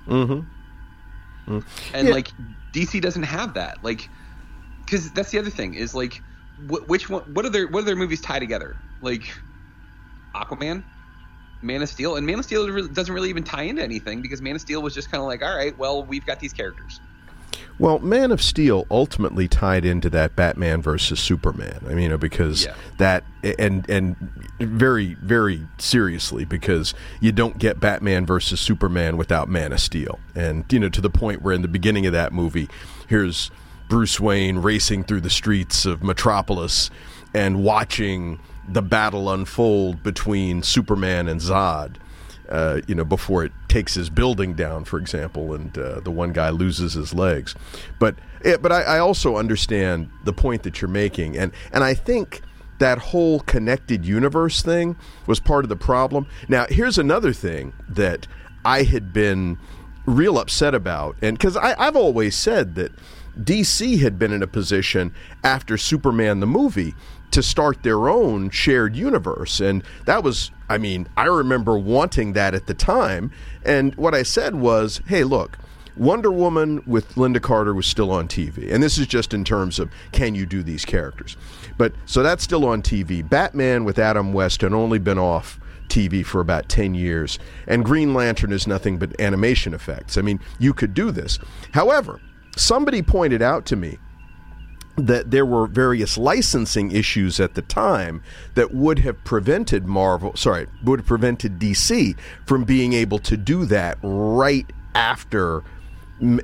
Mm-hmm. And Yeah. like DC doesn't have that. Like, because that's the other thing is like, wh- which one? What are their what are their movies tie together? Like, Aquaman, Man of Steel, and Man of Steel doesn't really even tie into anything because Man of Steel was just kind of like, all right, well, we've got these characters. Well, Man of Steel ultimately tied into that Batman versus Superman. I mean, you know, because Yeah. that and and very very seriously because you don't get Batman versus Superman without Man of Steel. And you know, to the point where in the beginning of that movie, here's Bruce Wayne racing through the streets of Metropolis and watching the battle unfold between Superman and Zod uh, you know, before it takes his building down, for example, and uh, the one guy loses his legs. But eh, but I, I also understand the point that you're making, and and I think that whole connected universe thing was part of the problem. Now, here's another thing that I had been real upset about, and because I've always said that DC had been in a position after Superman the movie to start their own shared universe. And that was, I mean, I remember wanting that at the time. And what I said was, hey, look, Wonder Woman with Lynda Carter was still on TV. And this is just in terms of can you do these characters? But so that's still on TV. Batman with Adam West had only been off TV for about 10 years. And Green Lantern is nothing but animation effects. I mean, you could do this. However, somebody pointed out to me that there were various licensing issues at the time that would have prevented Marvel, sorry, would have prevented DC from being able to do that right after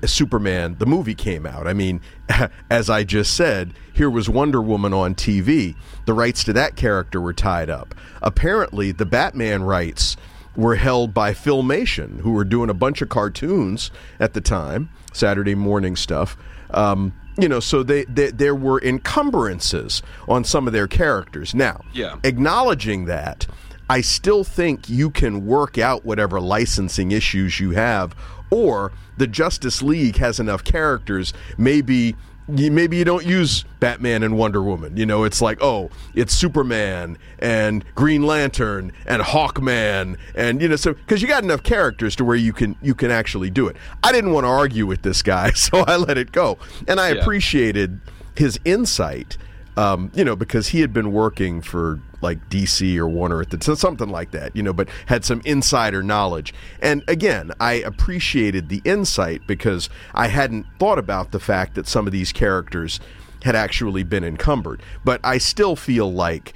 Superman the movie came out. I mean, as I just said, here was Wonder Woman on TV. The rights to that character were tied up. Apparently, the Batman rights were held by Filmation, who were doing a bunch of cartoons at the time, Saturday morning stuff. Um, you know, so they, they there were encumbrances on some of their characters. Now, Yeah. acknowledging that, I still think you can work out whatever licensing issues you have, or the Justice League has enough characters. Maybe you, maybe you don't use Batman and Wonder Woman. You know, it's like, oh, it's Superman and Green Lantern and Hawkman, and you know, so because you got enough characters to where you can you can actually do it. I didn't want to argue with this guy, so I let it go, and I Yeah. appreciated his insight. Um, you know, because he had been working for like DC or Warner at the something like that, you know, but had some insider knowledge. And again, I appreciated the insight because I hadn't thought about the fact that some of these characters had actually been encumbered. But I still feel like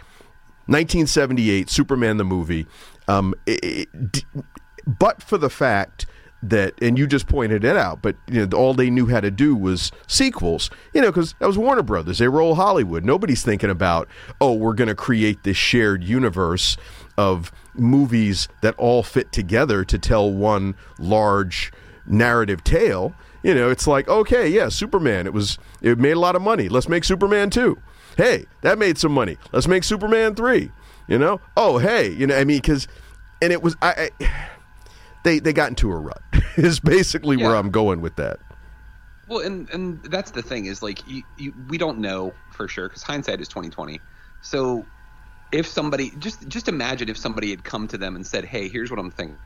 1978 Superman the movie, um, it, it, but for the fact that, and you just pointed it out, but you know, all they knew how to do was sequels. You know, because that was Warner Brothers. They old Hollywood. Nobody's thinking about, oh, we're going to create this shared universe of movies that all fit together to tell one large narrative tale. You know, it's like, okay, yeah, Superman. It was it made a lot of money. Let's make Superman two. Hey, that made some money. Let's make Superman three. You know? Oh, hey, you know, I mean, because, and it was I, I they they got into a rut. is basically where I'm going with that. Well, and and that's the thing is like you, you, we don't know for sure because hindsight is twenty twenty. So if somebody just just imagine if somebody had come to them and said, "Hey, here's what I'm thinking.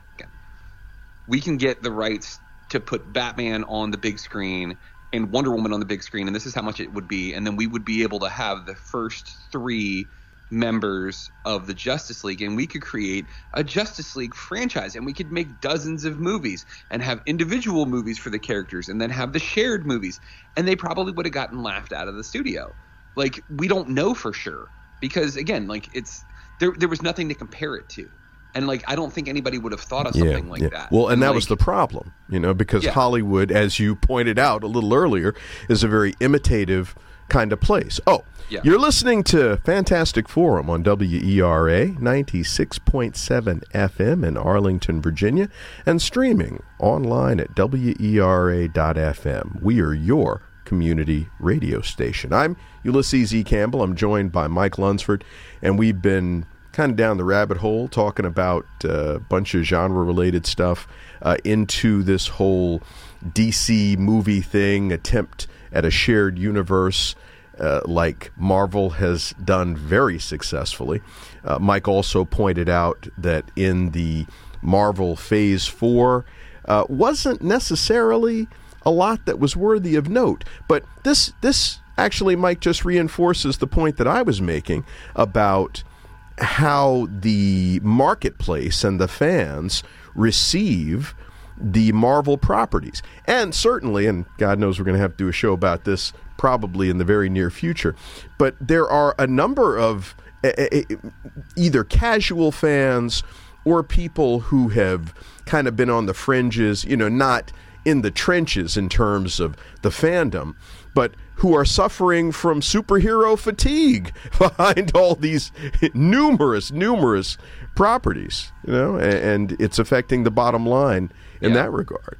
We can get the rights to put Batman on the big screen and Wonder Woman on the big screen, and this is how much it would be, and then we would be able to have the first three members of the Justice League, and we could create a Justice League franchise, and we could make dozens of movies and have individual movies for the characters, and then have the shared movies, and they probably would have gotten laughed out of the studio. Like we don't know for sure because again, like it's there. There was nothing to compare it to, and like I don't think anybody would have thought of something like that. Well, and that was the problem, you know, because Yeah. Hollywood, as you pointed out a little earlier, is a very imitative kind of place. Oh, Yeah. you're listening to Fantastic Forum on WERA 96.7 FM in Arlington, Virginia, and streaming online at WERA.FM. We are your community radio station. I'm Ulysses E. Campbell. I'm joined by Mike Lunsford, and we've been kind of down the rabbit hole talking about uh, a bunch of genre related stuff uh, into this whole DC movie thing, attempt at a shared universe. Uh, like Marvel has done very successfully. Uh, Mike also pointed out that in the Marvel Phase 4 uh, wasn't necessarily a lot that was worthy of note. But this this actually, Mike, just reinforces the point that I was making about how the marketplace and the fans receive the Marvel properties. And certainly, and God knows we're going to have to do a show about this probably in the very near future, but there are a number of either casual fans or people who have kind of been on the fringes, you know, not in the trenches in terms of the fandom, but who are suffering from superhero fatigue behind all these numerous, numerous properties, you know, and, and it's affecting the bottom line in Yeah. that regard.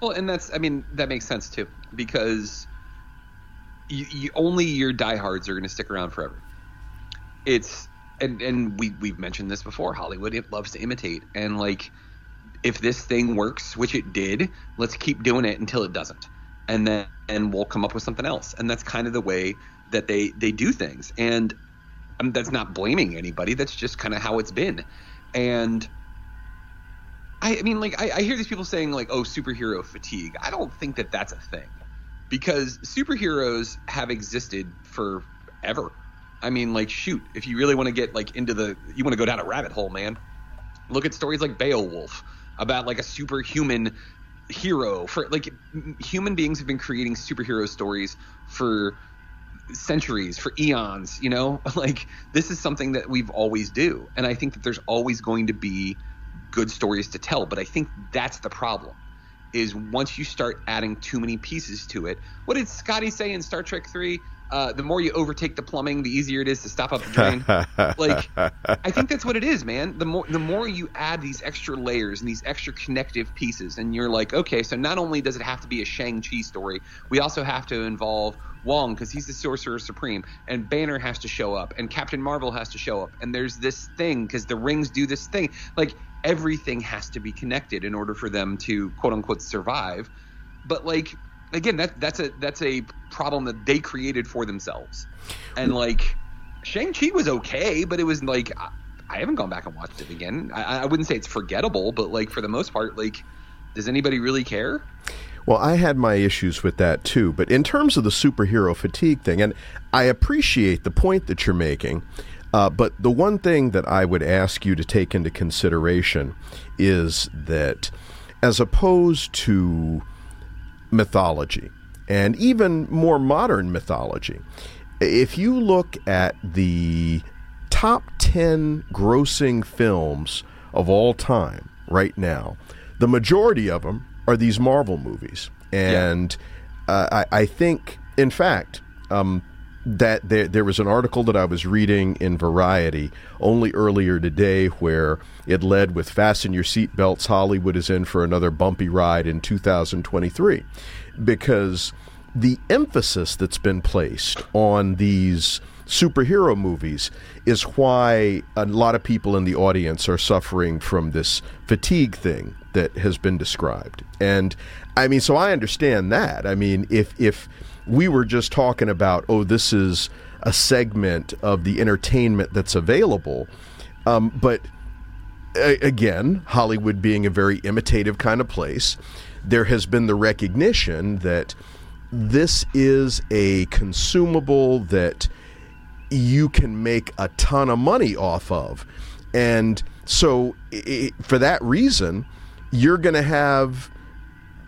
Well, and that's I mean that makes sense too because you, you only your diehards are going to stick around forever. It's and and we we've mentioned this before. Hollywood it loves to imitate and like if this thing works, which it did, let's keep doing it until it doesn't, and then and we'll come up with something else. And that's kind of the way that they they do things. And I mean, that's not blaming anybody. That's just kind of how it's been. And I, I mean, like I, I hear these people saying like, "Oh, superhero fatigue." I don't think that that's a thing because superheroes have existed forever. I mean, like, shoot, if you really want to get like into the, you want to go down a rabbit hole, man. Look at stories like Beowulf about like a superhuman hero. For like, human beings have been creating superhero stories for centuries for eons you know like this is something that we've always do and i think that there's always going to be good stories to tell but i think that's the problem is once you start adding too many pieces to it what did scotty say in star trek 3 uh, the more you overtake the plumbing, the easier it is to stop up the drain. like, I think that's what it is, man. The more the more you add these extra layers and these extra connective pieces, and you're like, okay, so not only does it have to be a Shang Chi story, we also have to involve Wong because he's the Sorcerer Supreme, and Banner has to show up, and Captain Marvel has to show up, and there's this thing because the rings do this thing. Like everything has to be connected in order for them to quote unquote survive. But like again, that that's a that's a problem that they created for themselves, and mm. like Shang Chi was okay, but it was like. I, I haven't gone back and watched it again. I, I wouldn't say it's forgettable, but like for the most part, like, does anybody really care? Well, I had my issues with that too. But in terms of the superhero fatigue thing, and I appreciate the point that you're making, uh, but the one thing that I would ask you to take into consideration is that as opposed to mythology, and even more modern mythology, if you look at the top 10 grossing films of all time right now, the majority of them are these Marvel movies. And yeah. uh, I, I, think, in fact, um, that there, there was an article that I was reading in Variety only earlier today where it led with Fasten Your Seatbelts, Hollywood is in for another bumpy ride in 2023. Because the emphasis that's been placed on these superhero movies is why a lot of people in the audience are suffering from this fatigue thing that has been described. And I mean, so I understand that. I mean, if if we were just talking about, oh, this is a segment of the entertainment that's available, um, but a- again, Hollywood being a very imitative kind of place, there has been the recognition that this is a consumable that you can make a ton of money off of. And so, it, for that reason, you're going to have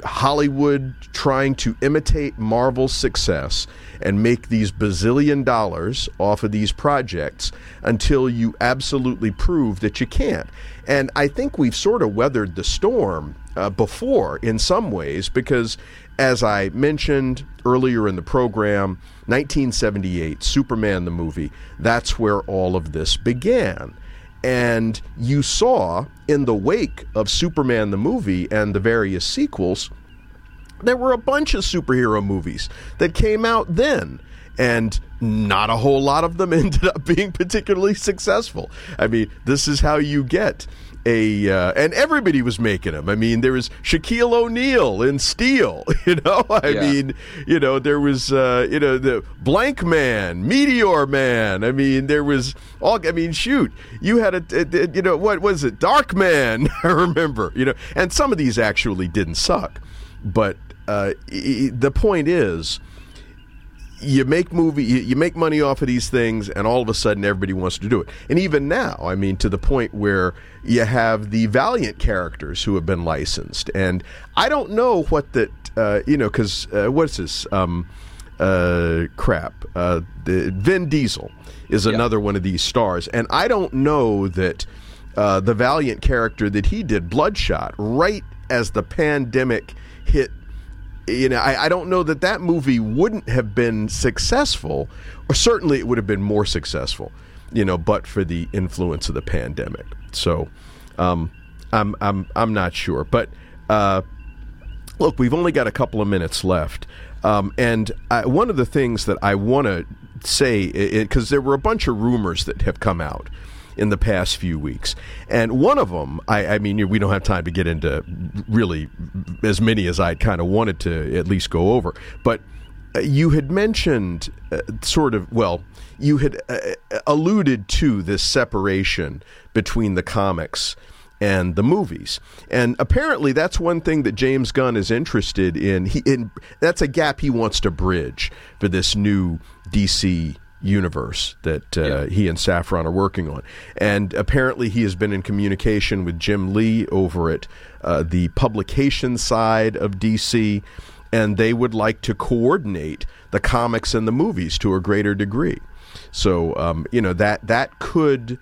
Hollywood trying to imitate Marvel's success and make these bazillion dollars off of these projects until you absolutely prove that you can't. And I think we've sort of weathered the storm uh, before in some ways because, as I mentioned earlier in the program, 1978, Superman the movie, that's where all of this began. And you saw in the wake of Superman the movie and the various sequels, there were a bunch of superhero movies that came out then. And not a whole lot of them ended up being particularly successful. I mean, this is how you get a uh, and everybody was making them. I mean, there was Shaquille O'Neal in Steel. You know, I yeah. mean, you know, there was uh, you know the Blankman, Meteor Man. I mean, there was all. I mean, shoot, you had a, a you know what was it, Darkman? I remember. You know, and some of these actually didn't suck, but uh, the point is you make movie you, you, make money off of these things and all of a sudden everybody wants to do it. And even now i mean to the point where you have the valiant characters who have been licensed. And i don't know what that uh, you know because uh, what's this? Um, uh, crap. Uh, the vin diesel is another one of these stars. And i don't know that uh, the valiant character that he did bloodshot right as the pandemic hit you know, I, I, don't know that that movie wouldn't have been successful, or certainly it would have been more successful, you know, but for the influence of the pandemic. So, um, I'm I'm I'm not sure, but uh, look, we've only got a couple of minutes left, um, and I, one of the things that I want to say, because there were a bunch of rumors that have come out in the past few weeks. And one of them, I, I mean, we don't have time to get into really as many as I kind of wanted to at least go over. But uh, you had mentioned uh, sort of, well, you had uh, alluded to this separation between the comics and the movies. And apparently that's one thing that James Gunn is interested in. He in, that's a gap he wants to bridge for this new DC universe that uh, yeah. he and Safran are working on. And apparently, he has been in communication with Jim Lee over at uh, the publication side of DC, and they would like to coordinate the comics and the movies to a greater degree. So, um, you know that that could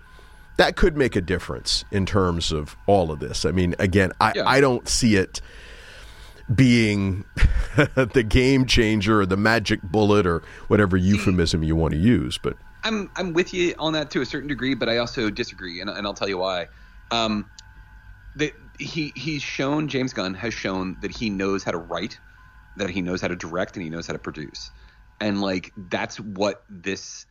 that could make a difference in terms of all of this. I mean, again, I, yeah. I don't see it being the game changer or the magic bullet or whatever euphemism you want to use. But I'm I'm with you on that to a certain degree, but I also disagree, and, and I'll tell you why. Um, the, he he's shown James Gunn has shown that he knows how to write, that he knows how to direct, and he knows how to produce, and like that's what this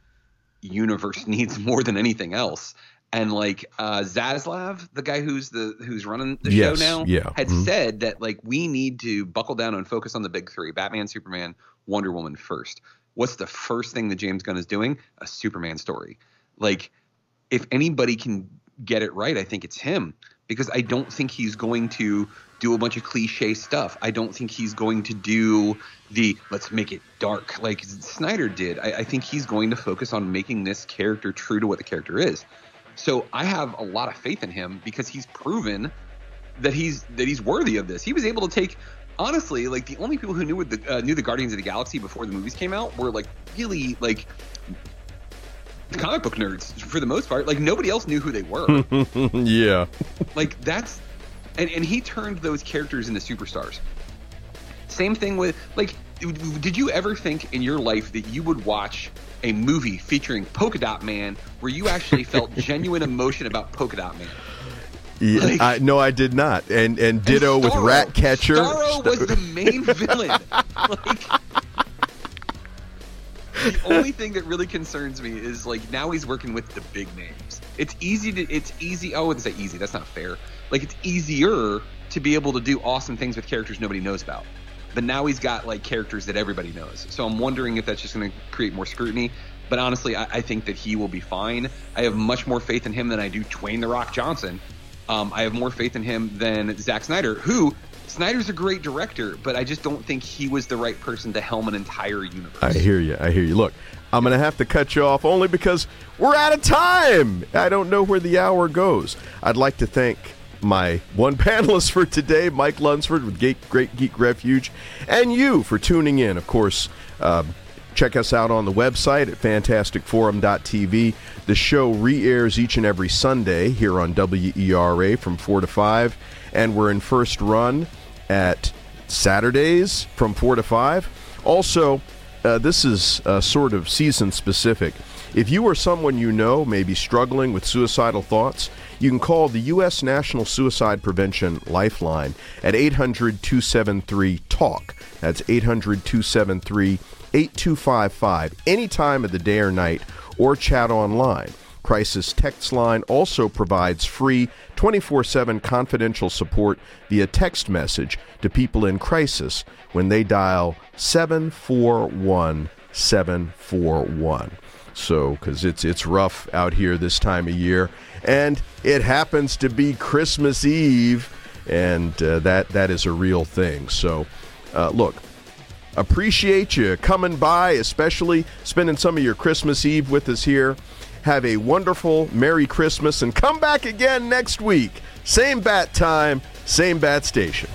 universe needs more than anything else. And like uh, Zaslav, the guy who's the who's running the Yes, show now, yeah. had Mhm. said that like we need to buckle down and focus on the big three: Batman, Superman, Wonder Woman first. What's the first thing that James Gunn is doing? A Superman story. Like, if anybody can get it right, I think it's him because I don't think he's going to do a bunch of cliche stuff. I don't think he's going to do the let's make it dark like Snyder did. I, I think he's going to focus on making this character true to what the character is. So I have a lot of faith in him because he's proven that he's that he's worthy of this. He was able to take honestly like the only people who knew what the uh, knew the Guardians of the Galaxy before the movies came out were like really like comic book nerds for the most part. Like nobody else knew who they were. yeah, like that's and and he turned those characters into superstars. Same thing with like did you ever think in your life that you would watch a movie featuring Polka Dot Man where you actually felt genuine emotion about Polka Dot Man? Yeah, Like- I, no, I did not. And and ditto And with Starro. Ratcatcher. Starro was the main villain. like, the only thing that really concerns me is like now he's working with the big names. It's easy to it's easy. Oh, I wouldn't say easy. That's not fair. Like it's easier to be able to do awesome things with characters nobody knows about. But now he's got like characters that everybody knows. So I'm wondering if that's just going to create more scrutiny. But honestly, I, I think that he will be fine. I have much more faith in him than I do Dwayne the Rock Johnson. Um, I have more faith in him than Zack Snyder, who Snyder's a great director, but I just don't think he was the right person to helm an entire universe. I hear you. I hear you. Look, I'm going to have to cut you off only because we're out of time. I don't know where the hour goes. I'd like to thank my one panelist for today, Mike Lunsford with Great, Geek Refuge, and you for tuning in. Of course, uh, check us out on the website at fantasticforum.tv. The show re airs each and every Sunday here on WERA from 4 to 5, and we're in first run at Saturdays from 4 to 5. Also, uh, this is uh, sort of season specific. If you or someone you know may be struggling with suicidal thoughts, you can call the U.S. National Suicide Prevention Lifeline at 800 273 TALK. That's 800 273 8255 any time of the day or night, or chat online. Crisis Text Line also provides free 24 7 confidential support via text message to people in crisis when they dial 741 741. So, because it's, it's rough out here this time of year, and it happens to be Christmas Eve, and uh, that, that is a real thing. So, uh, look, appreciate you coming by, especially spending some of your Christmas Eve with us here. Have a wonderful Merry Christmas and come back again next week. Same bat time, same bat station.